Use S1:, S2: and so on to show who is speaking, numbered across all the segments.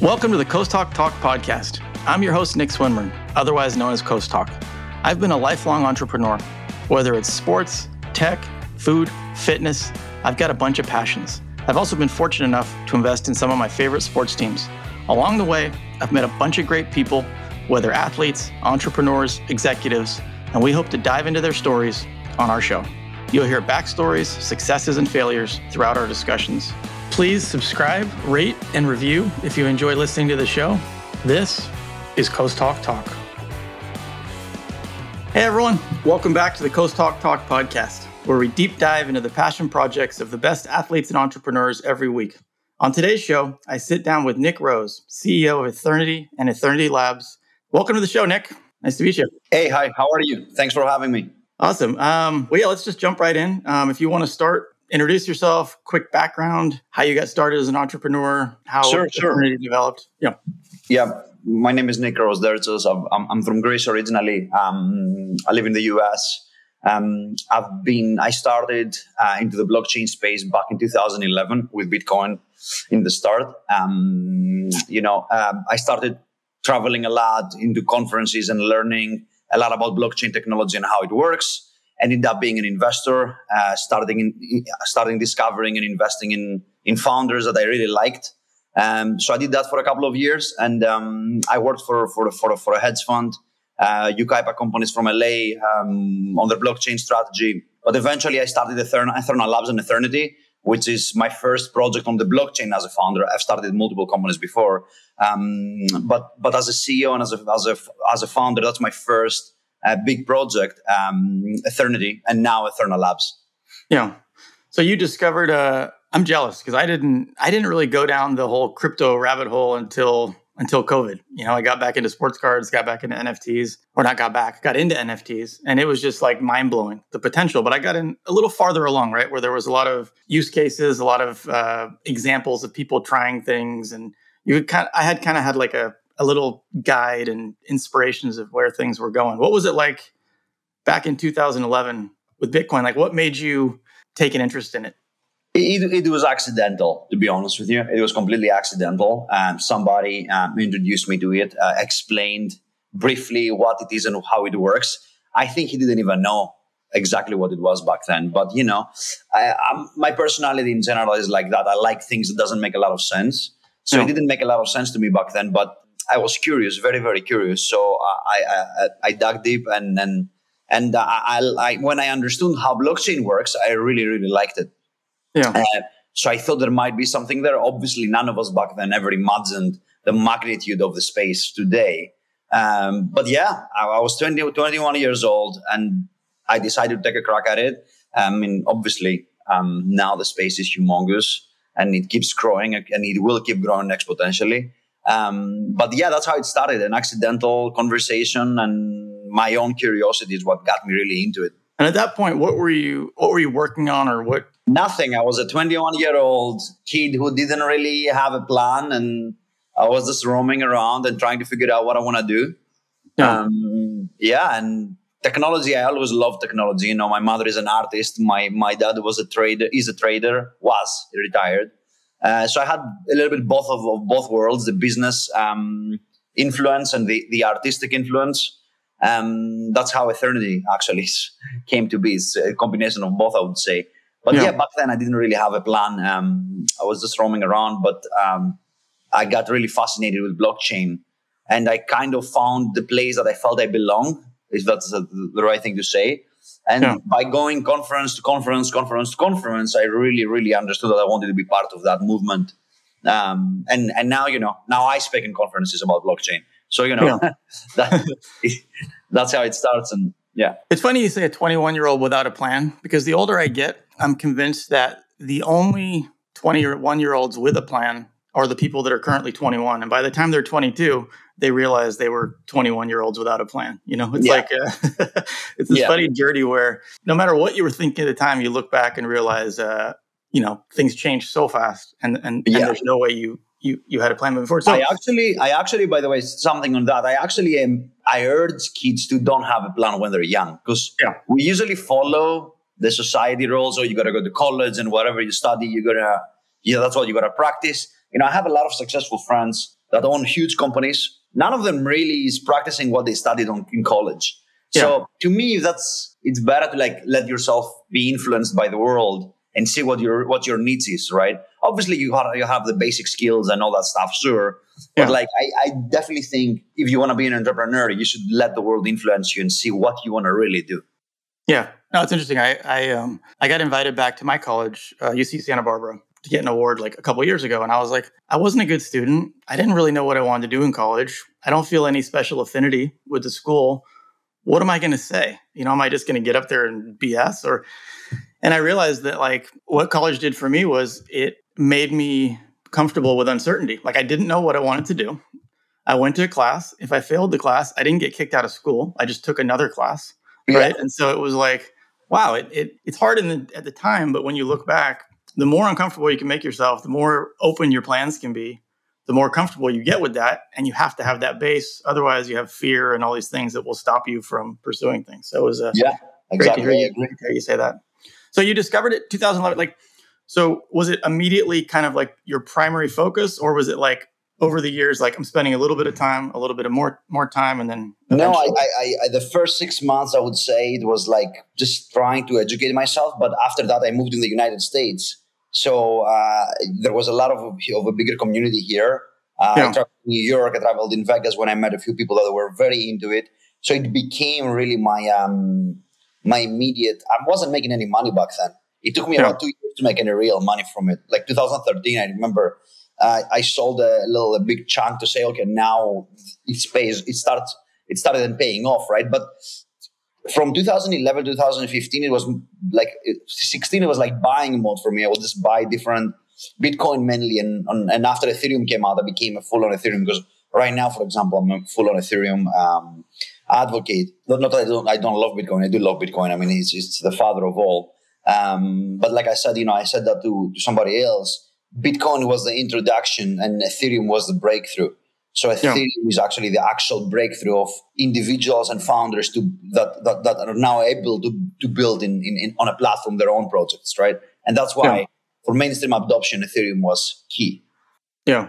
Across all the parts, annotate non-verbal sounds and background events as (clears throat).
S1: Welcome to the Coasthawk Talk podcast. I'm your host, Nick Swinmurn, otherwise known as Coasthawk. I've been a lifelong entrepreneur. Whether it's sports, tech, food, fitness, I've got a bunch of passions. I've also been fortunate enough to invest in some of my favorite sports teams. Along the way, I've met a bunch of great people, whether athletes, entrepreneurs, executives, and we hope to dive into their stories on our show. You'll hear backstories, successes, and failures throughout our discussions. Please subscribe, rate, and review if you enjoy listening to the show. This is Coasthawk Talk. Hey everyone, welcome back to the Coasthawk Talk podcast, where we deep dive into the passion projects of the best athletes and entrepreneurs every week. On today's show, I sit down with Nick Rose, CEO of Ethernity and Ethernal Labs. Welcome to the show, Nick. Nice to meet you.
S2: Hey, hi, how are you? Thanks for having me.
S1: Awesome. Um, well, yeah, let's just jump right in. Um, if you want to start introduce yourself, quick background, how you got started as an entrepreneur, how
S2: sure,
S1: sure. developed.
S2: Yeah. Yeah. My name is Nick Rose I'm, I'm from Greece originally. Um, I live in the US. Um, I've been, I started uh, into the blockchain space back in 2011 with Bitcoin in the start. Um, you know, um, I started traveling a lot into conferences and learning a lot about blockchain technology and how it works ended up being an investor, uh, starting in, starting discovering and investing in in founders that I really liked. Um, so I did that for a couple of years, and um, I worked for for for, for a hedge fund, uh, Yucaipa companies from LA um, on their blockchain strategy. But eventually, I started Ethernal Labs and Ethernity, which is my first project on the blockchain as a founder. I've started multiple companies before, um, but but as a CEO and as a as a as a founder, that's my first a big project, um, Ethernity, and now Ethernal Labs.
S1: Yeah. So you discovered. Uh, I'm jealous because I didn't. I didn't really go down the whole crypto rabbit hole until until COVID. You know, I got back into sports cards, got back into NFTs, or not got back, got into NFTs, and it was just like mind blowing the potential. But I got in a little farther along, right, where there was a lot of use cases, a lot of uh, examples of people trying things, and you kind. Of, I had kind of had like a a little guide and inspirations of where things were going. What was it like back in 2011 with Bitcoin? Like, what made you take an interest in it?
S2: It, it was accidental, to be honest with you. It was completely accidental. Um, somebody um, introduced me to it, uh, explained briefly what it is and how it works. I think he didn't even know exactly what it was back then. But you know, I, my personality in general is like that. I like things that doesn't make a lot of sense. So it didn't make a lot of sense to me back then. But I was curious, very very curious. So I I, I dug deep and and and I, I, when I understood how blockchain works, I really really liked it.
S1: Yeah.
S2: Uh, so I thought there might be something there. Obviously, none of us back then ever imagined the magnitude of the space today. Um, but yeah, I, I, was 20, 21 years old and I decided to take a crack at it. I mean, obviously, um, now the space is humongous and it keeps growing and it will keep growing exponentially. Um, but yeah, that's how it started an accidental conversation and my own curiosity is what got me really into it.
S1: And at that point, what were you what were you working on or what?
S2: Nothing. I was a 21 year old kid who didn't really have a plan and I was just roaming around and trying to figure out what I want to do. Yeah. Um, yeah. And technology, I always loved technology. You know, my mother is an artist. My, my dad was a trader, is a trader, was retired. Uh, so I had a little bit both of, of both worlds, the business um, influence and the, the artistic influence. Um, that's how Ethernity actually (laughs) came to be. It's a combination of both, I would say. But yeah, yeah back then I didn't really have a plan. Um, I was just roaming around, but um, I got really fascinated with blockchain. And I kind of found the place that I felt I belong, if that's the, the right thing to say. And yeah. by going conference to conference, conference to conference, I really, really understood that I wanted to be part of that movement. Um, and and now you know, now I speak in conferences about blockchain. So you know, yeah. (laughs) that, (laughs) that's how it starts. And yeah,
S1: it's funny you say a 21 year old without a plan because the older I get, I'm convinced that the only 21 year olds with a plan are the people that are currently 21. And by the time they're 22, they realize they were 21 year olds without a plan. You know, it's yeah. like a, (laughs) it's this yeah. funny journey where no matter what you were thinking at the time, you look back and realize, uh, you know, things change so fast, and and, yeah. and, there's no way you you you had a plan before.
S2: So I actually, I actually, by the way, something on that. I actually am. I urge kids to don't have a plan when they're young because
S1: yeah.
S2: we usually follow the society rules. Or you got to go to college and whatever you study, you gotta, yeah, that's what you gotta practice. You know, I have a lot of successful friends that own huge companies. None of them really is practicing what they studied on, in college. Yeah. So to me, that's it's better to like let yourself be influenced by the world and see what your what your needs is, right? Obviously, you have you have the basic skills and all that stuff, sure. Yeah. But like, I, I definitely think if you want to be an entrepreneur, you should let the world influence you and see what you want to really do.
S1: Yeah, no, it's interesting. I I um I got invited back to my college, uh, UC Santa Barbara, to get an award like a couple years ago, and I was like, I wasn't a good student. I didn't really know what I wanted to do in college. I don't feel any special affinity with the school. What am I going to say? You know, am I just going to get up there and BS or? And I realized that like what college did for me was it made me comfortable with uncertainty. Like I didn't know what I wanted to do. I went to a class. If I failed the class, I didn't get kicked out of school. I just took another class. Yeah. Right. And so it was like, wow, it, it it's hard in the, at the time, but when you look back, the more uncomfortable you can make yourself, the more open your plans can be, the more comfortable you get with that. And you have to have that base. Otherwise, you have fear and all these things that will stop you from pursuing things. So it was a,
S2: yeah,
S1: exactly. great to hear you, great to hear you say that. So you discovered it 2011. Like, so was it immediately kind of like your primary focus, or was it like over the years, like I'm spending a little bit of time, a little bit of more more time, and then
S2: no, I, I, I, the first six months I would say it was like just trying to educate myself. But after that, I moved in the United States, so uh, there was a lot of of a bigger community here. Uh, yeah. I traveled in New York, I traveled in Vegas when I met a few people that were very into it. So it became really my um, my immediate. I wasn't making any money back then. It took me yeah. about two years to make any real money from it. Like 2013, I remember uh, I sold a little a big chunk to say, okay, now it pays. It starts. It started paying off, right? But from 2011 to 2015, it was like 16. It was like buying mode for me. I would just buy different Bitcoin mainly, and and after Ethereum came out, I became a full on Ethereum because right now, for example, I'm a full on Ethereum. Um, advocate. Not, not that I don't, I don't love Bitcoin. I do love Bitcoin. I mean, it's, it's the father of all. Um, but like I said, you know, I said that to, to somebody else. Bitcoin was the introduction and Ethereum was the breakthrough. So Ethereum yeah. is actually the actual breakthrough of individuals and founders to that that, that are now able to, to build in, in, in, on a platform their own projects, right? And that's why yeah. for mainstream adoption, Ethereum was key.
S1: Yeah.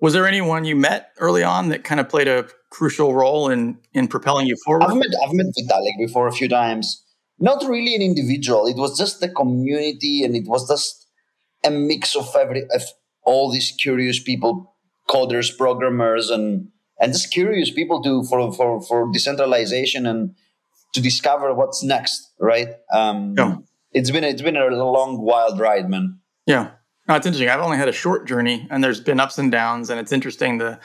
S1: Was there anyone you met early on that kind of played a crucial role in in propelling you forward?
S2: I've met I've met Vitalik before a few times. Not really an individual. It was just the community, and it was just a mix of every of all these curious people, coders, programmers, and and just curious people to for for for decentralization and to discover what's next. Right? Um, yeah. It's been it's been a long wild ride, man.
S1: Yeah. No, it's interesting. I've only had a short journey, and there's been ups and downs, and it's interesting The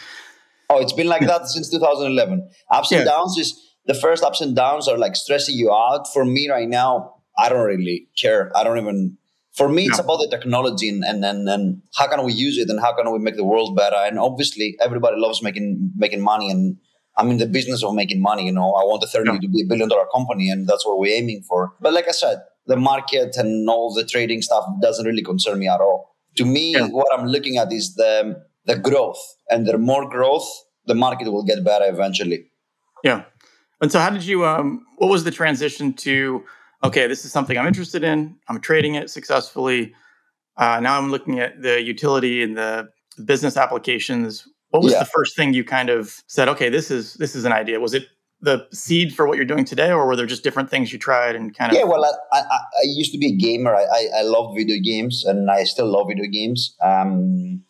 S2: Oh, it's been like that since 2011. Ups yeah. and downs is the first ups and downs are like stressing you out. For me right now, I don't really care. I don't even. For me, it's about the technology and, and and and how can we use it and how can we make the world better. And obviously, everybody loves making making money, and I'm in the business of making money. You know, I want the 30 yeah. to be a billion dollar company, and that's what we're aiming for. But like I said, the market and all the trading stuff doesn't really concern me at all. To me, yeah. what I'm looking at is the the growth. And the more growth, the market will get better eventually.
S1: Yeah. And so, how did you? Um, what was the transition to? Okay, this is something I'm interested in. I'm trading it successfully. Uh, now I'm looking at the utility and the business applications. What was yeah. the first thing you kind of said? Okay, this is this is an idea. Was it the seed for what you're doing today, or were there just different things you tried and kind of?
S2: Yeah, well, I, I, I used to be a gamer. I, I, I loved video games, and I still love video games. Um,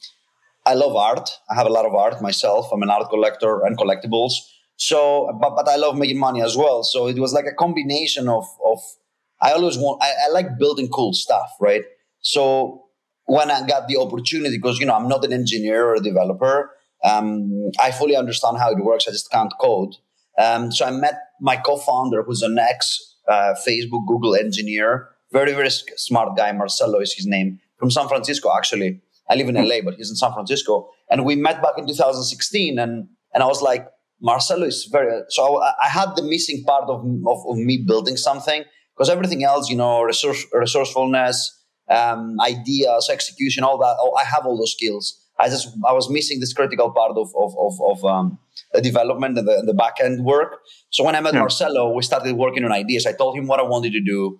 S2: I love art. I have a lot of art myself. I'm an art collector and collectibles. So, but, but I love making money as well. So it was like a combination of, of I always want, I, I like building cool stuff, right? So when I got the opportunity, because, you know, I'm not an engineer or a developer, um, I fully understand how it works. I just can't code. Um, so I met my co-founder, who's an ex uh, Facebook, Google engineer, very, very smart guy. Marcelo is his name from San Francisco, actually. I live in LA, but he's in San Francisco. And we met back in 2016. And, and I was like, Marcelo is very, so I, I had the missing part of, of, of me building something because everything else, you know, resource, resourcefulness, um, ideas, execution, all that, oh, I have all those skills. I just, I was missing this critical part of, of, of, of um, the development and the, the back end work. So when I met yeah. Marcelo, we started working on ideas. I told him what I wanted to do.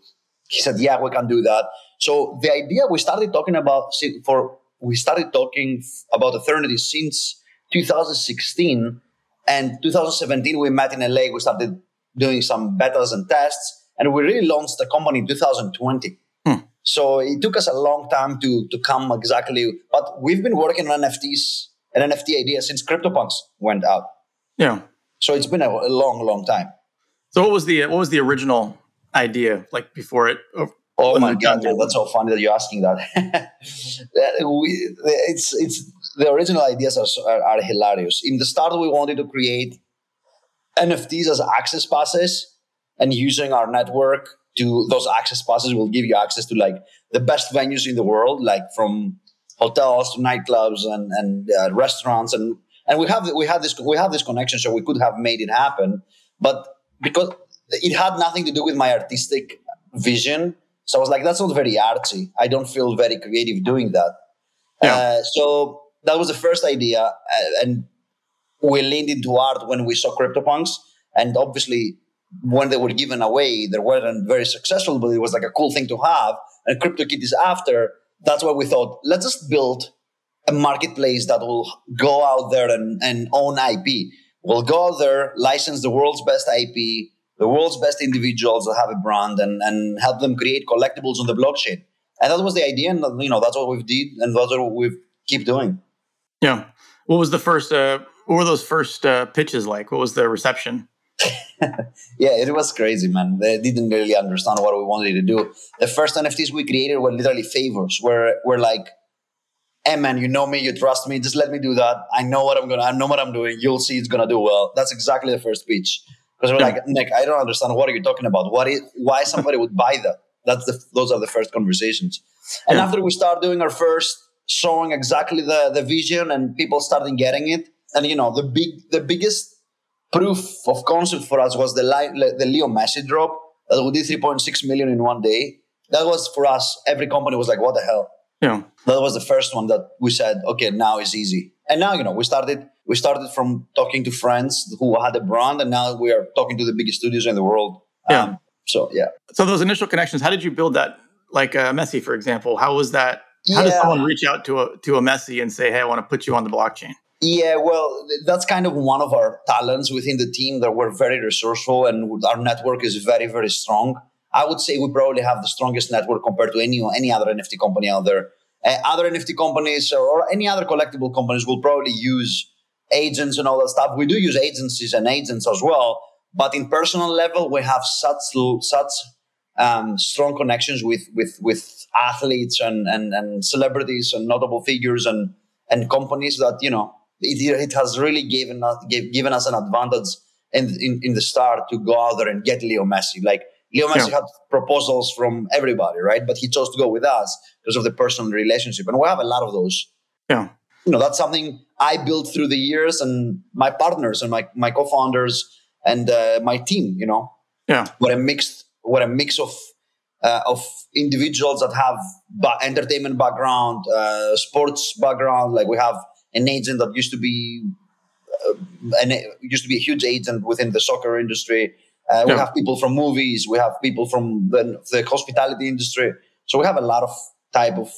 S2: He said, yeah, we can do that. So the idea we started talking about for we started talking about Ethernity since 2016 and 2017 we met in LA. We started doing some betas and tests, and we really launched the company in 2020. Hmm. So it took us a long time to to come exactly, but we've been working on NFTs and NFT idea since CryptoPunks went out.
S1: Yeah.
S2: So it's been a, a long, long time.
S1: So what was the what was the original idea like before it?
S2: Oh my god, that's so funny that you're asking that. (laughs) we, it's it's the original ideas are, are, are hilarious. In the start, we wanted to create NFTs as access passes, and using our network to those access passes will give you access to like the best venues in the world, like from hotels to nightclubs and and uh, restaurants, and and we have we have this we have this connection, so we could have made it happen, but because it had nothing to do with my artistic vision. So I was like, that's not very artsy. I don't feel very creative doing that. Yeah. Uh, so that was the first idea, uh, and we leaned into art when we saw CryptoPunks, and obviously when they were given away, they weren't very successful, but it was like a cool thing to have. And CryptoKitties after, that's why we thought, let's just build a marketplace that will go out there and, and own IP. We'll go out there, license the world's best IP, the world's best individuals that have a brand, and, and help them create collectibles on the blockchain. And that was the idea, and you know that's what we've did, and that's what we keep doing.
S1: Yeah. What was the first? Uh, what were those first uh, pitches like? What was the reception? (laughs)
S2: yeah, it was crazy, man. They didn't really understand what we wanted to do. The first NFTs we created were literally favors. Where we're like, "Hey, man, you know me, you trust me. Just let me do that. I know what I'm gonna. I know what I'm doing. You'll see it's gonna do well." That's exactly the first pitch. Because we're yeah. like, Nick, I don't understand. What are you talking about? What is? Why somebody would buy that? That's the. Those are the first conversations. And yeah. after we start doing our first showing exactly the, the vision and people starting getting it. And you know, the big the biggest proof of concept for us was the the Leo Messi drop that we did 3.6 million in one day. That was for us. Every company was like, "What the hell?"
S1: Yeah.
S2: That was the first one that we said, "Okay, now is easy." And now you know we started. We started from talking to friends who had a brand, and now we are talking to the biggest studios in the world.
S1: Yeah. Um,
S2: so yeah.
S1: So those initial connections, how did you build that? Like uh, Messi, for example, how was that how yeah. does someone reach out to a to a Messi and say, "Hey, I want to put you on the blockchain"?
S2: Yeah, well, that's kind of one of our talents within the team that we're very resourceful and our network is very, very strong. I would say we probably have the strongest network compared to any any other NFT company out there. Uh, other NFT companies or, or any other collectible companies will probably use agents and all that stuff. We do use agencies and agents as well, but in personal level, we have such such um, strong connections with with with athletes and, and and celebrities and notable figures and and companies that you know it, it has really given us gave, given us an advantage in, in in the start to go out there and get Leo Messi. Like Leo Messi yeah. had proposals from everybody, right? But he chose to go with us because of the personal relationship, and we have a lot of those.
S1: Yeah,
S2: you know that's something I built through the years, and my partners and my my co-founders and uh, my team. You know,
S1: yeah,
S2: what a mixed what a mix of uh, of individuals that have ba- entertainment background, uh, sports background. Like we have an agent that used to be uh, an, used to be a huge agent within the soccer industry. Uh, we yeah. have people from movies. We have people from the, the, hospitality industry. So we have a lot of type of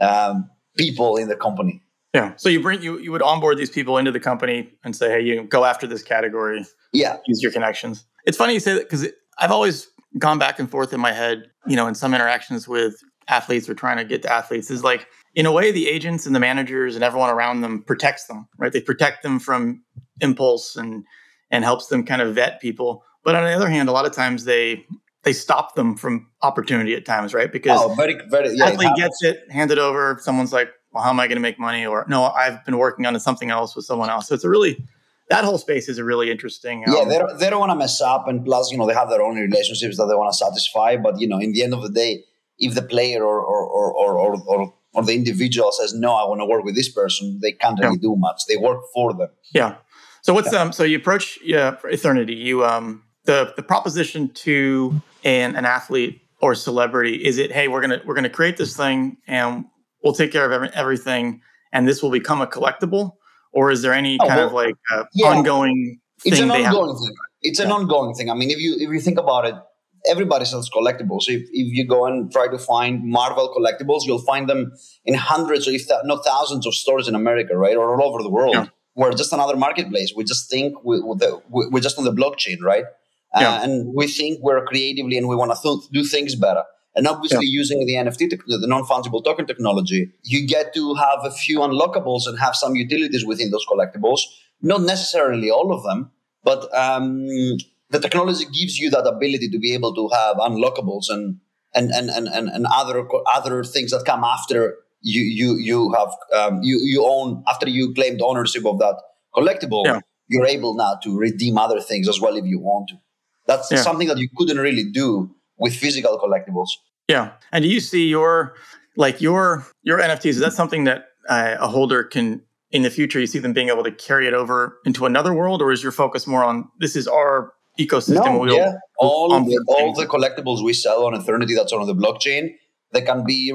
S2: um, people in the company.
S1: Yeah. So you bring you you would onboard these people into the company and say, hey, you go after this category.
S2: Yeah.
S1: Use your connections. It's funny you say that because I've always gone back and forth in my head, you know, in some interactions with athletes or trying to get to athletes is like, in a way, the agents and the managers and everyone around them protects them, right? They protect them from impulse and and helps them kind of vet people. But on the other hand, a lot of times they they stop them from opportunity at times, right? Because
S2: oh, very, very, yeah,
S1: athlete gets it, handed over. Someone's like, "Well, how am I going to make money?" Or no, I've been working on something else with someone else. So it's a really that whole space is a really interesting.
S2: Um, yeah, they don't, they don't want to mess up, and plus, you know, they have their own relationships that they want to satisfy. But you know, in the end of the day, if the player or or or or, or, or the individual says no, I want to work with this person, they can't really yeah. do much. They work for them.
S1: Yeah. So what's yeah. um? So you approach yeah Ethernity. You um the the proposition to an an athlete or celebrity is it hey we're gonna we're gonna create this thing and we'll take care of every, everything and this will become a collectible or is there any oh, kind well, of like uh, yeah. ongoing?
S2: It's an ongoing thing. It's an ongoing thing. I mean, if you if you think about it, everybody sells collectibles. If, if you go and try to find Marvel collectibles, you'll find them in hundreds, or if th- not thousands, of stores in America, right, or all over the world. Yeah. we're just another marketplace. We just think we, we're just on the blockchain, right? Uh, yeah. and we think we're creatively and we want to th- do things better. And obviously, yeah. using the NFT, te- the non fungible token technology, you get to have a few unlockables and have some utilities within those collectibles. Not necessarily all of them, but um, the technology gives you that ability to be able to have unlockables and and and and, and, and other other things that come after you you you have um, you you own after you claimed ownership of that collectible. Yeah. You're able now to redeem other things as well if you want to. That's yeah. something that you couldn't really do with physical collectibles.
S1: Yeah. And do you see your like your your NFTs? Is that something that uh, a holder can in the future? You see them being able to carry it over into another world, or is your focus more on this is our ecosystem?
S2: No, yeah. All the, all the collectibles we sell on Ethernity that's on the blockchain, they can be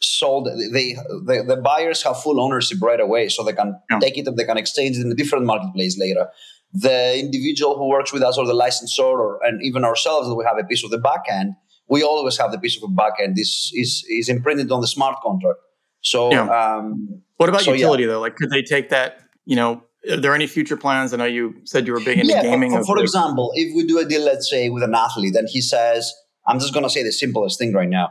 S2: sold. They, they the buyers have full ownership right away, so they can yeah. take it and they can exchange it in a different marketplace later the individual who works with us or the licensor or, and even ourselves that we have a piece of the back end we always have the piece of the back end. This is is imprinted on the smart contract. So yeah. um,
S1: what about so utility yeah. though? Like could they take that you know are there any future plans? I know you said you were big into yeah, gaming
S2: for, for example if we do a deal let's say with an athlete and he says i'm just going to say the simplest thing right now.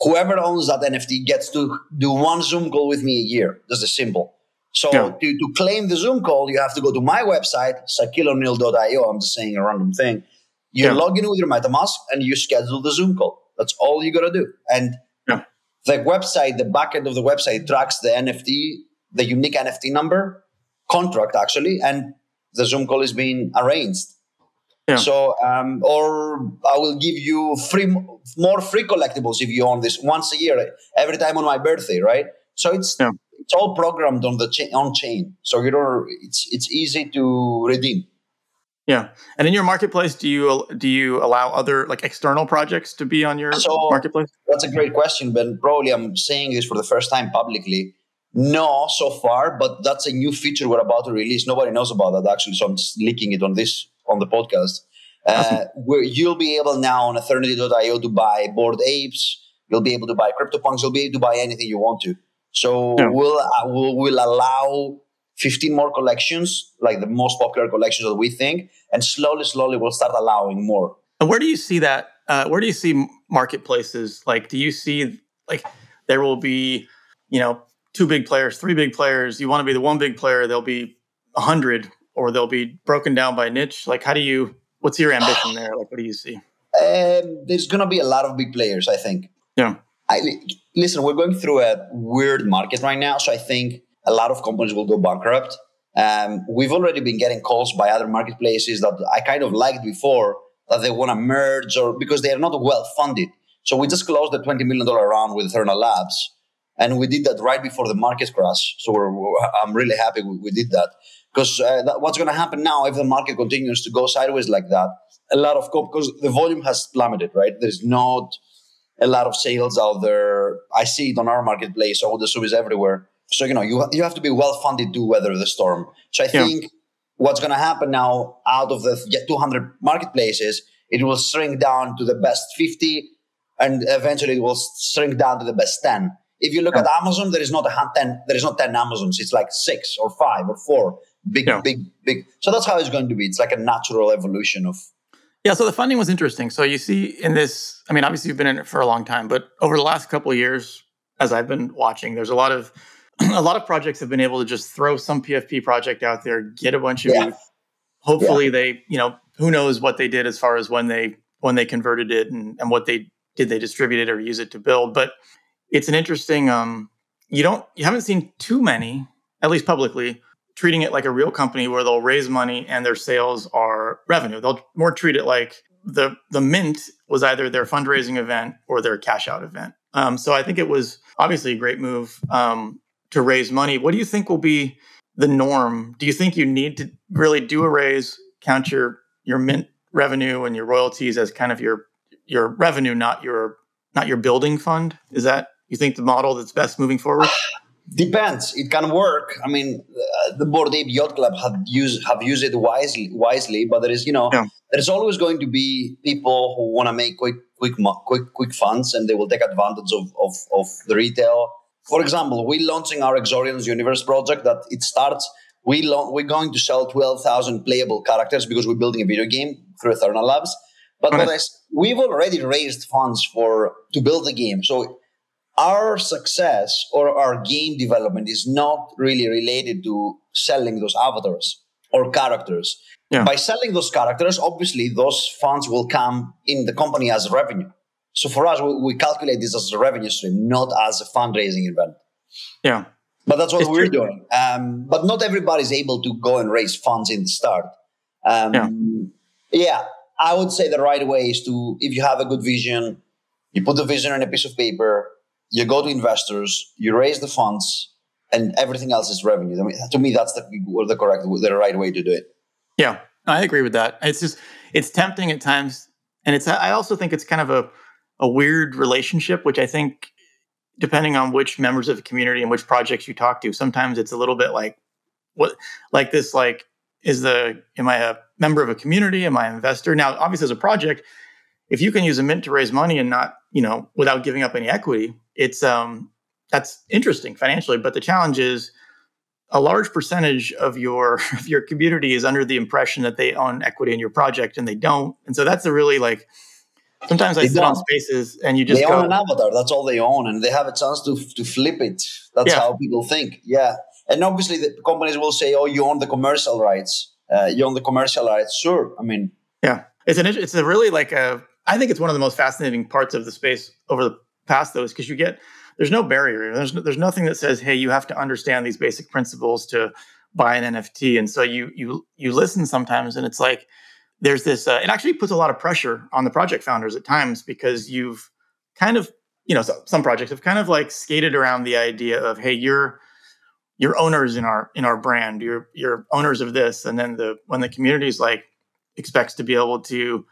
S2: Whoever owns that nft gets to do one zoom call with me a year. Just a simple so yeah. to, to claim the Zoom call, you have to go to my website, shaquiloneal.io. I'm just saying a random thing. You yeah. log in with your MetaMask and you schedule the Zoom call. That's all you got to do. And yeah. the website, the backend of the website tracks the NFT, the unique NFT number, contract actually, and the Zoom call is being arranged. Yeah. So, um, or I will give you free more free collectibles if you own this once a year, every time on my birthday, right? So it's yeah it's all programmed on the cha- on chain, so you don't. It's it's easy to redeem.
S1: Yeah, and in your marketplace, do you do you allow other like external projects to be on your so, marketplace?
S2: That's a great question, Ben. Probably I'm saying this for the first time publicly. No, so far, but that's a new feature we're about to release. Nobody knows about that actually, so I'm just leaking it on this on the podcast. Uh, where you'll be able now on Ethernity.io to buy Bored Apes. You'll be able to buy CryptoPunks. You'll be able to buy anything you want to. So yeah. we'll, uh, we'll, we'll allow 15 more collections, like the most popular collections that we think, and slowly, slowly we'll start allowing more.
S1: And where do you see that? Uh, where do you see marketplaces? Like, do you see like there will be, you know, two big players, three big players? You want to be the one big player? There'll be a hundred, or they'll be broken down by niche. Like, how do you? What's your ambition there? Like, what do you see?
S2: Um, there's going to be a lot of big players, I think.
S1: Yeah.
S2: I, listen, we're going through a weird market right now. So I think a lot of companies will go bankrupt. Um, we've already been getting calls by other marketplaces that I kind of liked before that they want to merge or because they are not well funded. So we just closed the $20 million round with Ethernal Labs. And we did that right before the market crash. So we're, we're, I'm really happy we, we did that. Because uh, what's going to happen now if the market continues to go sideways like that? A lot of, because the volume has plummeted, right? There's not a lot of sales out there. I see it on our marketplace. All the is everywhere. So you know you you have to be well funded to weather the storm. So I yeah. think what's going to happen now out of the 200 marketplaces, it will shrink down to the best 50, and eventually it will shrink down to the best 10. If you look yeah. at Amazon, there is not a 10. There is not 10 Amazons. It's like six or five or four. Big, yeah. big, big. So that's how it's going to be. It's like a natural evolution of
S1: yeah, so the funding was interesting. So you see in this, I mean, obviously you've been in it for a long time, but over the last couple of years, as I've been watching, there's a lot of (clears throat) a lot of projects have been able to just throw some PFP project out there, get a bunch of yeah. Hopefully yeah. they, you know, who knows what they did as far as when they when they converted it and, and what they did they distribute it or use it to build. But it's an interesting um you don't you haven't seen too many, at least publicly, treating it like a real company where they'll raise money and their sales are revenue. They'll more treat it like the the mint was either their fundraising event or their cash out event. Um, so I think it was obviously a great move um, to raise money. What do you think will be the norm? Do you think you need to really do a raise, count your your mint revenue and your royalties as kind of your your revenue, not your not your building fund? Is that you think the model that's best moving forward? (laughs)
S2: Depends. It can work. I mean, uh, the Bored Ape Yacht Club have used have used it wisely, wisely. But there is, you know, yeah. there's always going to be people who want to make quick, quick, quick, quick funds, and they will take advantage of, of, of the retail. For example, we're launching our Exorians Universe project. That it starts we lo- we're going to sell 12,000 playable characters because we're building a video game through Ethernal Labs. But we've already raised funds for to build the game. So our success or our game development is not really related to selling those avatars or characters. Yeah. By selling those characters, obviously those funds will come in the company as revenue. So for us, we, we calculate this as a revenue stream, not as a fundraising event.
S1: Yeah.
S2: But that's what it's we're true. doing. Um, but not everybody's able to go and raise funds in the start. Um, yeah. yeah, I would say the right way is to, if you have a good vision, you put the vision on a piece of paper, you go to investors, you raise the funds, and everything else is revenue. I mean, to me, that's the, the correct, the right way to do it.
S1: Yeah, I agree with that. It's just, it's tempting at times. And it's, I also think it's kind of a, a weird relationship, which I think depending on which members of the community and which projects you talk to, sometimes it's a little bit like what like this like is the am I a member of a community? Am I an investor? Now, obviously as a project, if you can use a mint to raise money and not, you know, without giving up any equity, it's um that's interesting financially. But the challenge is a large percentage of your (laughs) of your community is under the impression that they own equity in your project and they don't. And so that's a really like Sometimes I they sit don't. on spaces and you just
S2: they
S1: go,
S2: own an avatar. That's all they own, and they have a chance to to flip it. That's yeah. how people think. Yeah, and obviously the companies will say, "Oh, you own the commercial rights. Uh, you own the commercial rights." Sure. I mean,
S1: yeah, it's an it's a really like a. I think it's one of the most fascinating parts of the space over the past, is because you get there's no barrier. There's no, there's nothing that says, "Hey, you have to understand these basic principles to buy an NFT." And so you you you listen sometimes, and it's like there's this uh, it actually puts a lot of pressure on the project founders at times because you've kind of you know so, some projects have kind of like skated around the idea of hey you're you're owners in our in our brand you're you're owners of this and then the when the community is like expects to be able to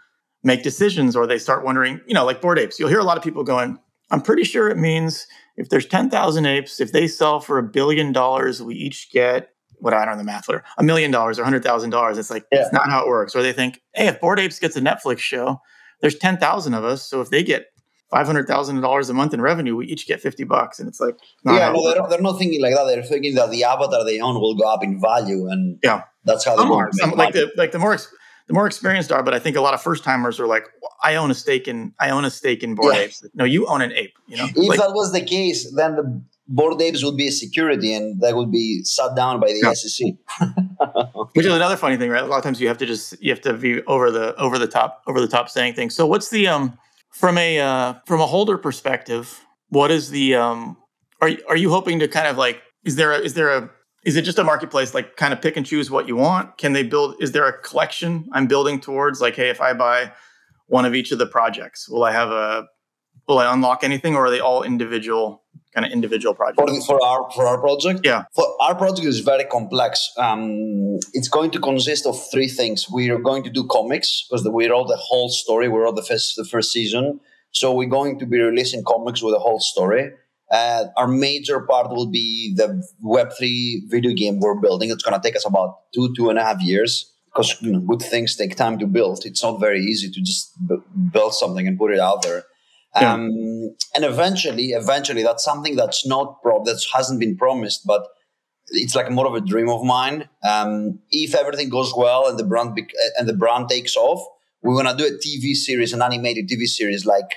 S1: make decisions or they start wondering you know like Bored Apes you'll hear a lot of people going i'm pretty sure it means if there's 10,000 apes if they sell for a billion dollars we each get what I don't know the math for a million dollars or hundred thousand dollars. It's like yeah. it's not how it works. Or they think, hey, if Bored Apes gets a Netflix show, there's ten thousand of us, so if they get five hundred thousand dollars a month in revenue, we each get fifty bucks, and it's like
S2: yeah, no, they're, they're, not thinking like that. They're thinking that the avatar they own will go up in value, and
S1: yeah,
S2: that's how they
S1: are. Some, like the like the more the more experienced are, but I think a lot of first timers are like, well, I own a stake in I own a stake in Bored yeah. Apes. No, you own an ape. You know,
S2: if
S1: like,
S2: that was the case, then the Bored Apes would be a security and that would be shut down by the yeah. SEC. (laughs)
S1: Which is another funny thing, right? A lot of times you have to just you have to be over the over the top over the top saying things. So what's the um from a uh, from a holder perspective? What is the um are are you hoping to kind of like is there a, is there a is it just a marketplace like kind of pick and choose what you want? Can they build? Is there a collection I'm building towards? Like, hey, if I buy one of each of the projects, will I have a will I unlock anything, or are they all individual kind of individual projects?
S2: For, for our for our project,
S1: yeah.
S2: For our project is very complex. Um, it's going to consist of three things. We are going to do comics because we wrote the whole story. We wrote the first the first season, so we're going to be releasing comics with a whole story. Uh, our major part will be the Web3 video game we're building. It's going to take us about two, two and a half years because you know, good things take time to build. It's not very easy to just b- build something and put it out there. Yeah. Um, and eventually, eventually, that's something that's not pro- that hasn't been promised, but it's like more of a dream of mine. Um, if everything goes well and the brand and the brand takes off, we're gonna do a TV series, an animated TV series like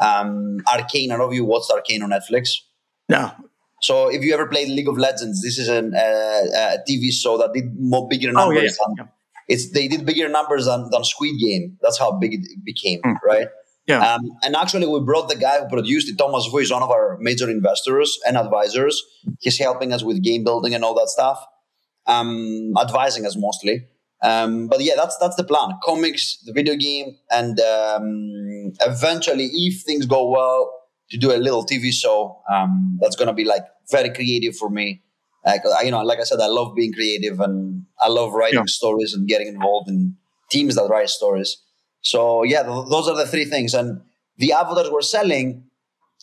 S2: um, Arcane. I don't know if you watched Arcane on Netflix.
S1: No.
S2: So if you ever played League of Legends, this is an, uh, a TV show that did more bigger numbers. Oh, yeah, yeah. Than, it's they did bigger numbers than, than Squid Game. That's how big it became, mm. right?
S1: Yeah.
S2: Um, and actually, we brought the guy who produced it, Thomas Vu, is one of our major investors and advisors. He's helping us with game building and all that stuff, um, advising us mostly. Um, but yeah, that's that's the plan: comics, the video game, and eventually, if things go well, to do a little TV show. Um, that's gonna be like very creative for me. Like you know, like I said, I love being creative and I love writing yeah. stories and getting involved in teams that write stories. So yeah, th- those are the three things. And the avatars we're selling,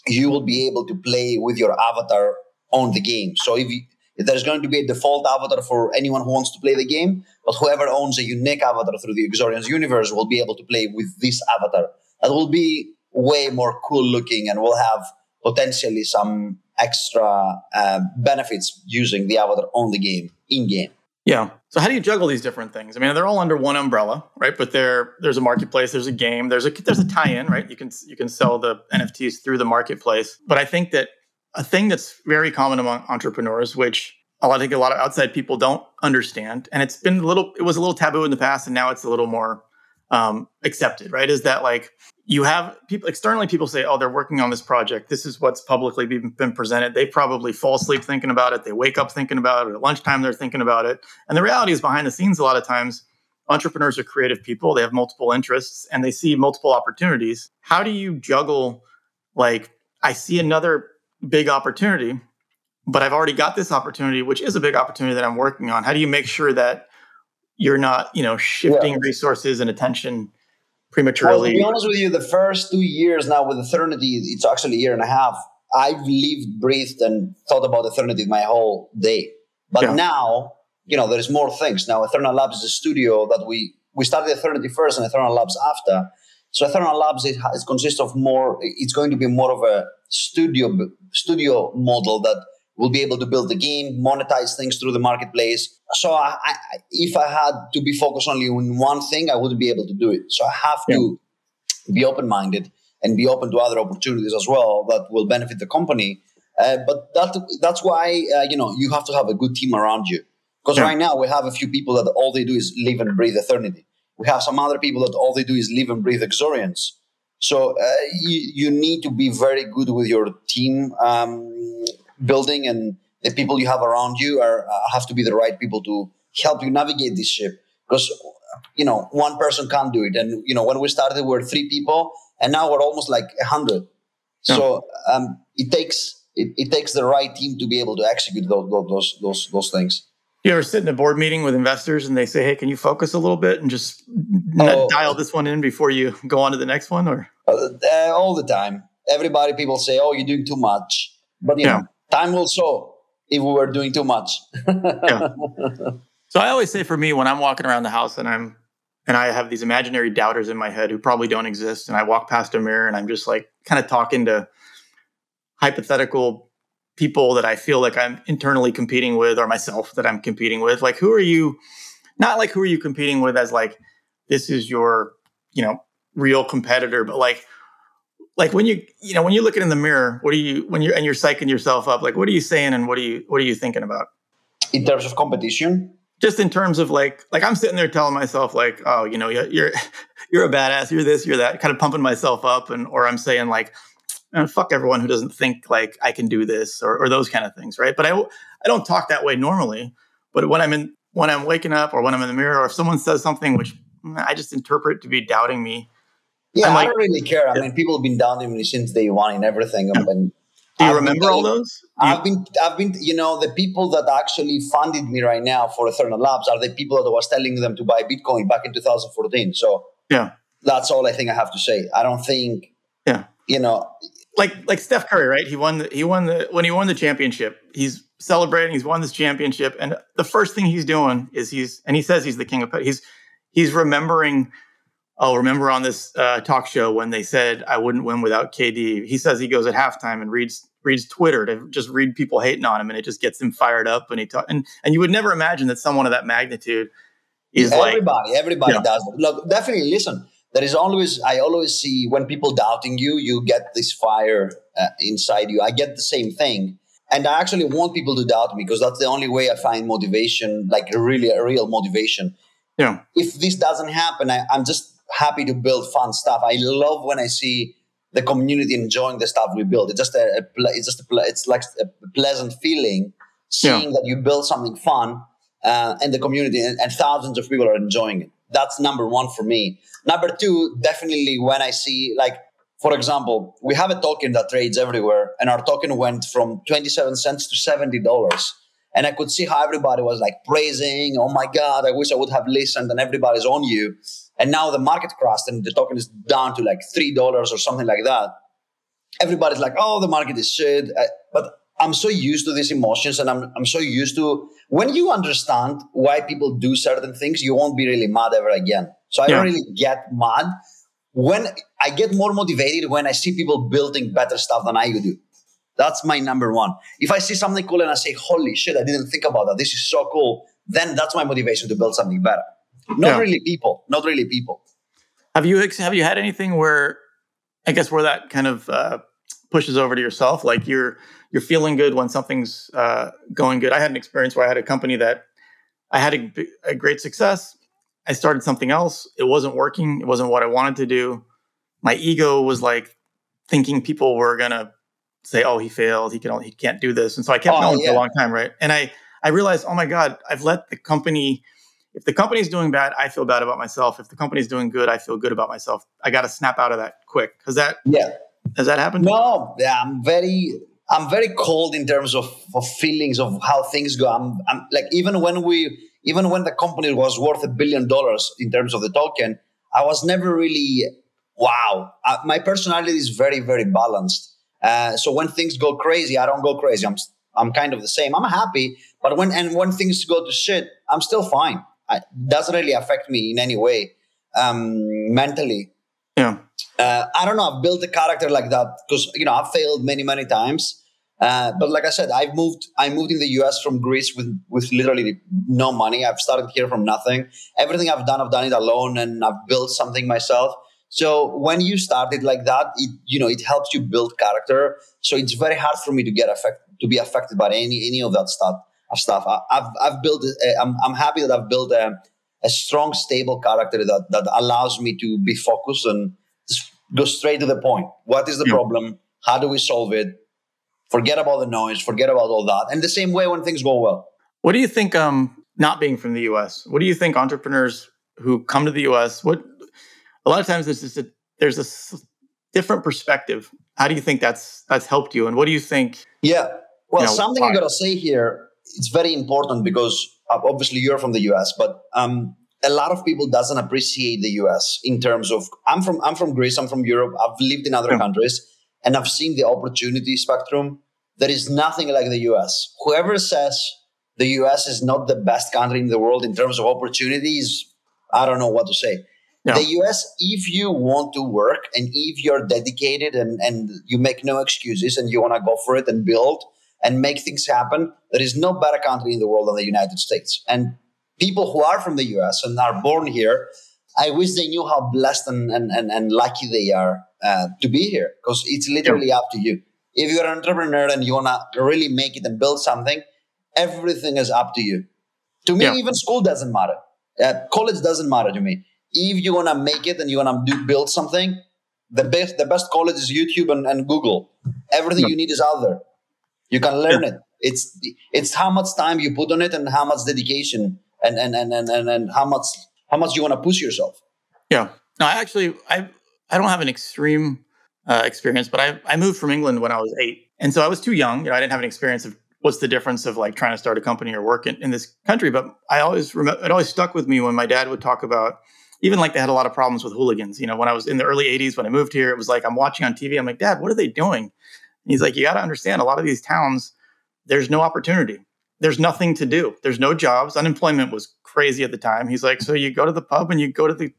S2: you will be able to play with your avatar on the game. So if, you, if there's going to be a default avatar for anyone who wants to play the game, but whoever owns a unique avatar through the Exorians universe will be able to play with this avatar. That will be way more cool looking and will have potentially some extra uh, benefits using the avatar on the game in game.
S1: Yeah. So how do you juggle these different things? I mean, they're all under one umbrella, right? But there, there's a marketplace, there's a game, there's a there's a tie-in, right? You can you can sell the NFTs through the marketplace. But I think that a thing that's very common among entrepreneurs, which I think a lot of outside people don't understand, and it's been a little, it was a little taboo in the past, and now it's a little more um, accepted, right? Is that like you have people externally, people say, oh, they're working on this project. This is what's publicly been, been presented. They probably fall asleep thinking about it. They wake up thinking about it. At lunchtime, they're thinking about it. And the reality is, behind the scenes, a lot of times, entrepreneurs are creative people. They have multiple interests and they see multiple opportunities. How do you juggle, like, I see another big opportunity, but I've already got this opportunity, which is a big opportunity that I'm working on. How do you make sure that you're not, you know, shifting yeah. resources and attention prematurely?
S2: Well, to be honest with you, the first two years now with Ethernity, it's actually a year and a half. I've lived, breathed, and thought about Ethernity my whole day. But yeah. now, you know, there's more things. Now, Ethernal Labs is a studio that we we started Ethernity first and Ethernal Labs after. So Ethernal Labs it, it consists of more. It's going to be more of a studio studio model that will be able to build the game, monetize things through the marketplace. So I, I, if I had to be focused only on one thing, I wouldn't be able to do it. So I have yeah. to be open minded and be open to other opportunities as well that will benefit the company. Uh, but that that's why uh, you know you have to have a good team around you. Because yeah. right now we have a few people that all they do is live and breathe Ethernity. We have some other people that all they do is live and breathe Exorians. So uh, you, you need to be very good with your team um, building and the people you have around you are uh, have to be the right people to help you navigate this ship. Because you know one person can't do it. And you know when we started we were three people and now we're almost like a hundred. Yeah. so um, it takes it, it, takes the right team to be able to execute those those those, those things.
S1: You ever sit in a board meeting with investors and they say hey can you focus a little bit and just oh, dial this one in before you (laughs) go on to the next one or?
S2: Uh, all the time. Everybody people say oh you're doing too much. But you yeah. know time will show if we were doing too much. (laughs) yeah.
S1: So I always say for me, when I'm walking around the house and I'm and I have these imaginary doubters in my head who probably don't exist, and I walk past a mirror and I'm just like kind of talking to hypothetical people that I feel like I'm internally competing with or myself that I'm competing with. Like, who are you? Not like who are you competing with as like this is your, you know, real competitor, but like like when you you know when you look in the mirror what are you when you're and you're psyching yourself up like what are you saying and what are you what are you thinking about?
S2: In terms of competition?
S1: Just in terms of like like i'm sitting there telling myself like oh you know you're you're (laughs) a badass you're this you're that kind of pumping myself up and or i'm saying like oh, fuck everyone who doesn't think like i can do this or, or those kind of things right? But i i don't talk that way normally. But when i'm in when i'm waking up or when i'm in the mirror or if someone says something which mm, i just interpret to be doubting me
S2: yeah, like, I don't really care. I yeah. mean, people have been down to me since day one and everything. Yeah. And
S1: do you I've remember been, all those?
S2: I've been, I've been, you know, the people that actually funded me right now for Ethernal Labs are the people that I was telling them to buy Bitcoin back in 2014. So
S1: yeah,
S2: that's all I think I have to say. I don't think,
S1: yeah,
S2: you know,
S1: like like Steph Curry, right? He won the, he won the when he won the championship. He's celebrating. He's won this championship, and the first thing he's doing is he's and he says he's the king of he's he's remembering oh, remember on this uh, talk show when they said I wouldn't win without KD? He says he goes at halftime and reads reads Twitter to just read people hating on him, and it just gets him fired up. And he talk, and and you would never imagine that someone of that magnitude is
S2: everybody,
S1: like
S2: everybody you know, does. Look, definitely listen. There is always I always see when people doubting you, you get this fire uh, inside you. I get the same thing. And I actually want people to doubt me because that's the only way I find motivation, like really a real motivation.
S1: Yeah.
S2: If this doesn't happen, I, I'm just happy to build fun stuff. I love when I see the community enjoying the stuff we build. It's just a, a it's just a, it's like a pleasant feeling seeing yeah. that you build something fun uh, and the community and, and, thousands of people are enjoying it. That's number one for me. Number two, definitely when I see like, for example, we have a token that trades everywhere, and our token went from twenty seven cents to seventy dollars. And I could see how everybody was like praising, oh my God, I wish I would have listened, and everybody's on you. And now the market crashed and the token is down to like $3 or something like that. Everybody's like, oh, the market is shit. Uh, but I'm so used to these emotions and I'm, I'm so used to when you understand why people do certain things, you won't be really mad ever again. So I yeah. don't really get mad. When I get more motivated when I see people building better stuff than I do. That's my number one. If I see something cool and I say, holy shit, I didn't think about that. This is so cool. then that's my motivation to build something better. Not yeah. really people. Not really people.
S1: Have you have you had anything where I guess where that kind of uh, pushes over to yourself, like you're you're feeling good when something's uh, going good. I had an experience where I had a company that I had a, a great success. I started something else. It wasn't working. It wasn't what I wanted to do. My ego was like thinking people were gonna say, "Oh, he failed. He can he can't do this." And so I kept oh, going yeah. for a long time, right? And I I realized, oh my god, I've let the company. If the company's doing bad, I feel bad about myself. If the company's doing good, I feel good about myself. I got to snap out of that quick because that
S2: yeah
S1: has that happened?
S2: No, yeah, I'm very I'm very cold in terms of, of feelings of how things go. I'm, I'm like even when we even when the company was worth a billion dollars in terms of the token, I was never really wow. Uh, my personality is very very balanced. Uh, so when things go crazy, I don't go crazy. I'm I'm kind of the same. I'm happy, but when and when things go to shit, I'm still fine. It doesn't really affect me in any way um, mentally.
S1: Yeah
S2: uh, I don't know. I've built a character like that because you know I've failed many many times. Uh, but like I said, I've moved. I moved in the U.S. from Greece with with literally no money. I've started here from nothing. Everything I've done, I've done it alone, and I've built something myself. So when you started like that, it you know it helps you build character. So it's very hard for me to get affected to be affected by any any of that stuff. Of stuff. I, have I've built. A, I'm I'm happy that I've built a, a strong, stable character that that allows me to be focused and go straight to the point. What is the yeah. problem? How do we solve it? Forget about the noise, forget about all that. And the same way when things go well.
S1: What do you think, um, not being from the US, what do you think entrepreneurs who come to the US, what a lot of times there's just a, there's a different perspective. How do you think that's that's helped you? And what do you think?
S2: Yeah. Well, you know, something why? I gotta say here, it's very important because uh, obviously you're from the US, but um, a lot of people doesn't appreciate the US in terms of I'm from I'm from Greece, I'm from Europe, I've lived in other yeah. countries and I've seen the opportunity spectrum. There is nothing like the US. Whoever says the US is not the best country in the world in terms of opportunities, I don't know what to say. Yeah. The US, if you want to work and if you're dedicated and, and you make no excuses and you want to go for it and build and make things happen, there is no better country in the world than the United States. And people who are from the US and are born here, I wish they knew how blessed and, and, and, and lucky they are uh, to be here because it's literally up to you. If you're an entrepreneur and you want to really make it and build something, everything is up to you. To me, yeah. even school doesn't matter. Uh, college doesn't matter to me. If you want to make it and you want to build something, the best the best college is YouTube and, and Google. Everything yeah. you need is out there. You can learn it. It's it's how much time you put on it and how much dedication and and and and and, and how much how much you want to push yourself.
S1: Yeah. No, I actually I I don't have an extreme uh, experience, but I I moved from England when I was eight, and so I was too young. You know, I didn't have an experience of what's the difference of like trying to start a company or work in, in this country. But I always remember it always stuck with me when my dad would talk about even like they had a lot of problems with hooligans. You know, when I was in the early '80s when I moved here, it was like I'm watching on TV. I'm like, Dad, what are they doing? And he's like, you got to understand, a lot of these towns, there's no opportunity there's nothing to do. There's no jobs. Unemployment was crazy at the time. He's like, so you go to the pub and you go to the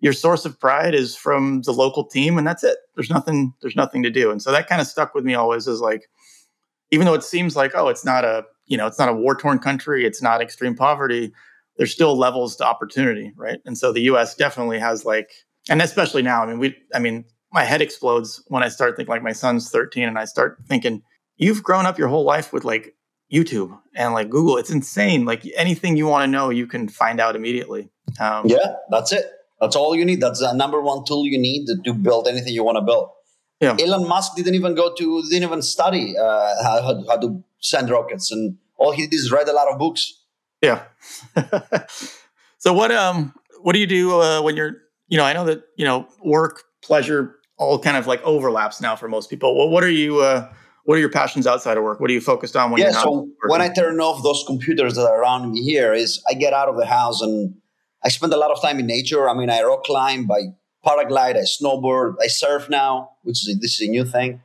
S1: your source of pride is from the local team and that's it. There's nothing there's nothing to do. And so that kind of stuck with me always as like even though it seems like oh it's not a you know it's not a war torn country, it's not extreme poverty, there's still levels to opportunity, right? And so the US definitely has like and especially now, I mean we I mean my head explodes when I start thinking like my son's 13 and I start thinking you've grown up your whole life with like YouTube and like Google. It's insane. Like anything you want to know, you can find out immediately.
S2: Um, yeah, that's it. That's all you need. That's the number one tool you need to, build anything you want to build. Yeah. Elon Musk didn't even go to, didn't even study uh, how, how to send rockets, and all he did is read a lot of books.
S1: Yeah. (laughs) so what um what do you do uh, when you're you know I know that you know work pleasure all kind of like overlaps now for most people. Well, what are you uh, what are your passions outside of work? What are you focused on when yeah, you're not so working?
S2: when I turn off those computers that are around me here is I get out of the house and I spend a lot of time in nature. I mean, I rock climb, I paraglide, I snowboard, I surf now, which is this is a new thing.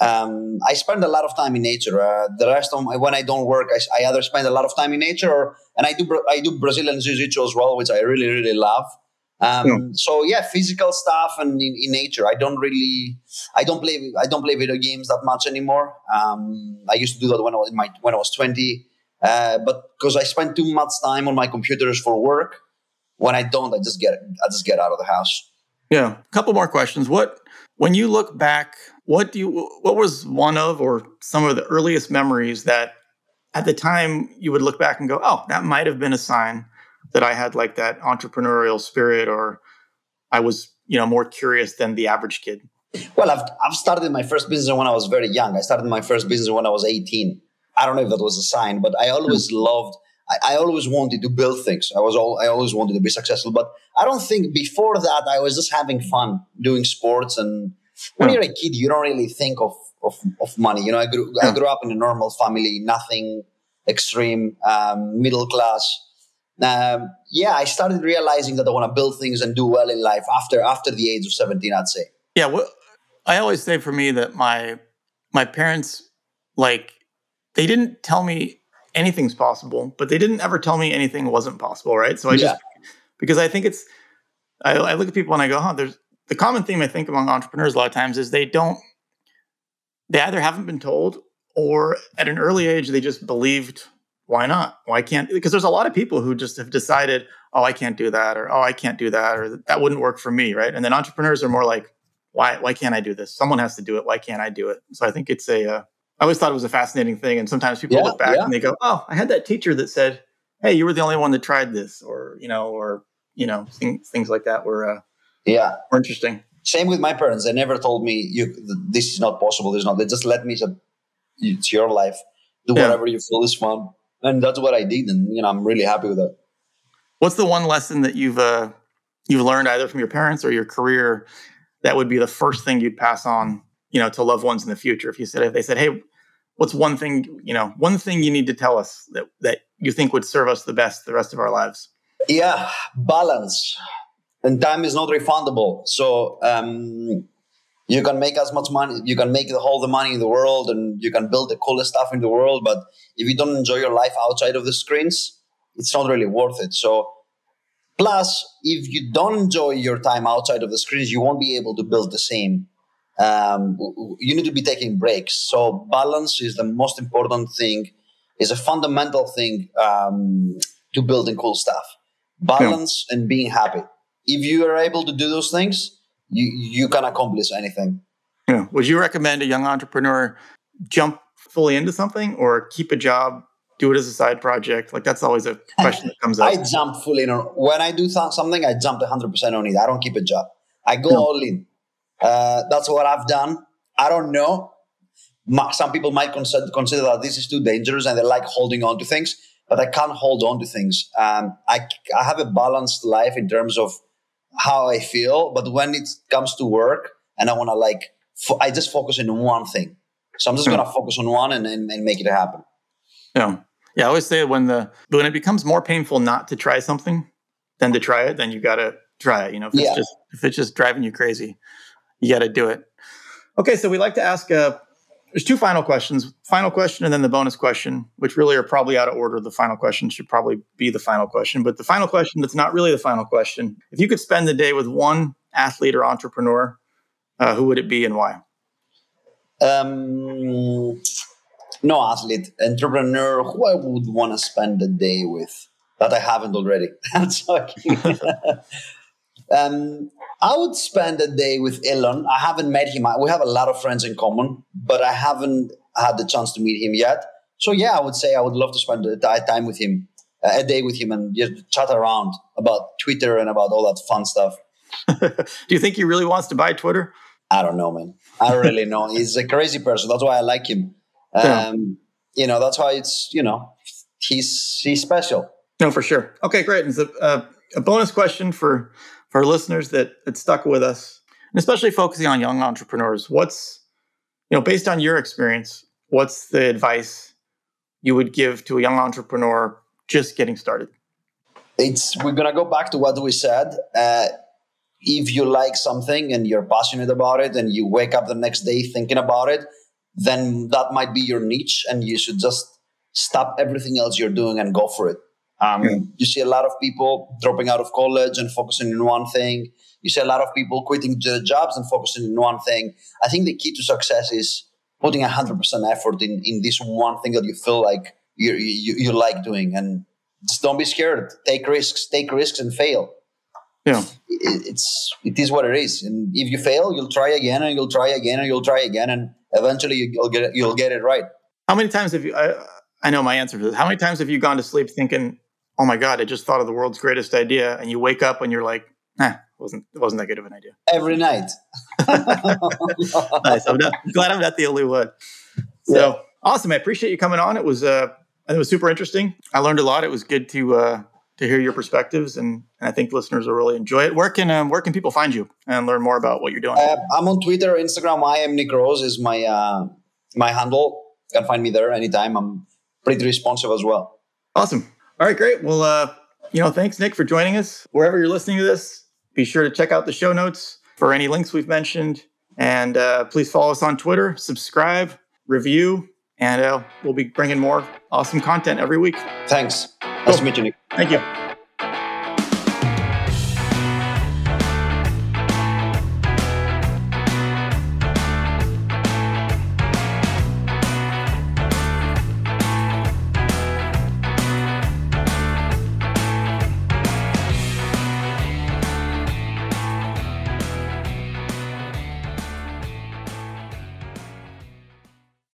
S2: Um, I spend a lot of time in nature. Uh, the rest of my, when I don't work, I, I, either spend a lot of time in nature, or, and I do I do Brazilian jiu-jitsu as well, which I really really love. Um, yeah. So yeah, physical stuff and in, in, nature. I don't really, I don't play, I don't play video games that much anymore. Um, I used to do that when I was my, when I was twenty. Uh, but because I spend too much time on my computers for work, when I don't, I just get I just get out of the house.
S1: Yeah. A couple more questions. What when you look back, what do you what was one of or some of the earliest memories that at the time you would look back and go, "Oh, that might have been a sign that I had like that entrepreneurial spirit or I was, you know, more curious than the average kid?"
S2: Well, I've I've started my first business when I was very young. I started my first business when I was 18. I don't know if that was a sign, but I always mm-hmm. loved I, I, always wanted to build things. I was all I always wanted to be successful. But I don't think before that I was just having fun doing sports. And when mm. you're a kid, you don't really think of of, of money. You know, I grew. I grew up in a normal family, nothing extreme, um, middle class. Um, yeah, I started realizing that I want to build things and do well in life after after the age of seventeen. I'd say.
S1: Yeah, well, I always say for me that my my parents like they didn't tell me anything's possible, but they didn't ever tell me anything wasn't possible, right? So I yeah. just because I think it's I, I, look at people and I go, huh, there's the common theme I think among entrepreneurs a lot of times is they don't they either haven't been told or at an early age they just believed why not? Why can't because there's a lot of people who just have decided, oh, I can't do that, or oh, I can't do that, or that wouldn't work for me, right? And then entrepreneurs are more like, why why can't I do this? Someone has to do it. Why can't I do it? So I think it's a uh, I always thought it was a fascinating thing. And sometimes people yeah, look back yeah. and they go, "Oh, I had that teacher that said, hey, you were the only one that tried this," or you know, or you know, things things like that were uh,
S2: yeah,
S1: were interesting.
S2: Same with my parents. They never told me you this is not possible. This is not. They just let me say, it's your life. Do yeah. whatever you feel is fun, and that's what I did. And you know, I'm really happy with that.
S1: What's the one lesson that you've uh, you've learned either from your parents or your career that would be the first thing you'd pass on you know to loved ones in the future if you said if they said hey what's one thing you know one thing you need to tell us that that you think would serve us the best the rest of our lives
S2: yeah balance and time is not refundable so um, you can make as much money you can make the whole the money in the world and you can build the coolest stuff in the world but if you don't enjoy your life outside of the screens it's not really worth it so plus if you don't enjoy your time outside of the screens you won't be able to build the same um, you need to be taking breaks. So balance is the most important thing, is a fundamental thing um, to building cool stuff. Balance yeah. and being happy. If you are able to do those things, you you can accomplish anything.
S1: Yeah. Would you recommend a young entrepreneur jump fully into something or keep a job, do it as a side project? Like that's always a question that comes up.
S2: I jump fully in. When I do th- something, I jump 100% on it. I don't keep a job. I go all in. Uh, that's what I've done. I don't know. Some people might consider, consider that this is too dangerous and they like holding on to things, but I can't hold on to things. Um, I, I have a balanced life in terms of how I feel, but when it comes to work and I want to like, fo- I just focus on one thing. So I'm just going to focus on one and, and, and make it happen.
S1: Yeah. Yeah. I always say when the, when it becomes more painful not to try something than to try it, then you got to try it. You know, if it's yeah. just, if it's just driving you crazy you got to do it. Okay, so we like to ask. Uh, there's two final questions. Final question, and then the bonus question, which really are probably out of order. The final question should probably be the final question, but the final question that's not really the final question. If you could spend the day with one athlete or entrepreneur, uh, who would it be and why?
S2: Um, no athlete, entrepreneur. Who I would want to spend the day with that I haven't already. (laughs) I'm talking. (laughs) um, I would spend a day with Elon. I haven't met him. We have a lot of friends in common, but I haven't had the chance to meet him yet. So yeah, I would say I would love to spend a time with him, a day with him, and just chat around about Twitter and about all that fun stuff. (laughs)
S1: Do you think he really wants to buy Twitter?
S2: I don't know, man. I don't really know. (laughs) He's a crazy person. That's why I like him. Um, yeah. You know, that's why it's you know he's he's special.
S1: No, for sure. Okay, great. And so, uh, a bonus question for for listeners that that stuck with us, and especially focusing on young entrepreneurs, what's you know based on your experience, what's the advice you would give to a young entrepreneur just getting started?
S2: It's we're gonna go back to what we said. Uh, if you like something and you're passionate about it, and you wake up the next day thinking about it, then that might be your niche, and you should just stop everything else you're doing and go for it. Um, yeah. You see a lot of people dropping out of college and focusing on one thing. You see a lot of people quitting their jobs and focusing on one thing. I think the key to success is putting 100% effort in, in this one thing that you feel like you, you, you like doing. And just don't be scared. Take risks. Take risks and fail.
S1: Yeah.
S2: It, it's it is what it is. And if you fail you'll try again and you'll try again and you'll try again. And eventually you'll get it, you'll get it right.
S1: How many times have you I, I know my answer to this. How many times have you gone to sleep thinking oh my god i just thought of the world's greatest idea and you wake up and you're like eh, wasn't it wasn't that good of an idea
S2: every night (laughs)
S1: nice i'm not, glad i'm not the only one so yeah. awesome i appreciate you coming on it was uh it was super interesting i learned a lot it was good to uh to hear your perspectives, and, and I think listeners will really enjoy it. Where can um, where can people find you and learn more about what you're doing?
S2: Uh, I'm on Twitter, Instagram. I am Nick Rose is my uh, my handle. You can find me there anytime. I'm pretty responsive as well.
S1: Awesome. All right, great. Well, uh, you know, thanks Nick for joining us. Wherever you're listening to this, be sure to check out the show notes for any links we've mentioned, and uh, please follow us on Twitter, subscribe, review, and uh, we'll be bringing more awesome content every week.
S2: Thanks. Nice to meet you, Nick.
S1: Thank you.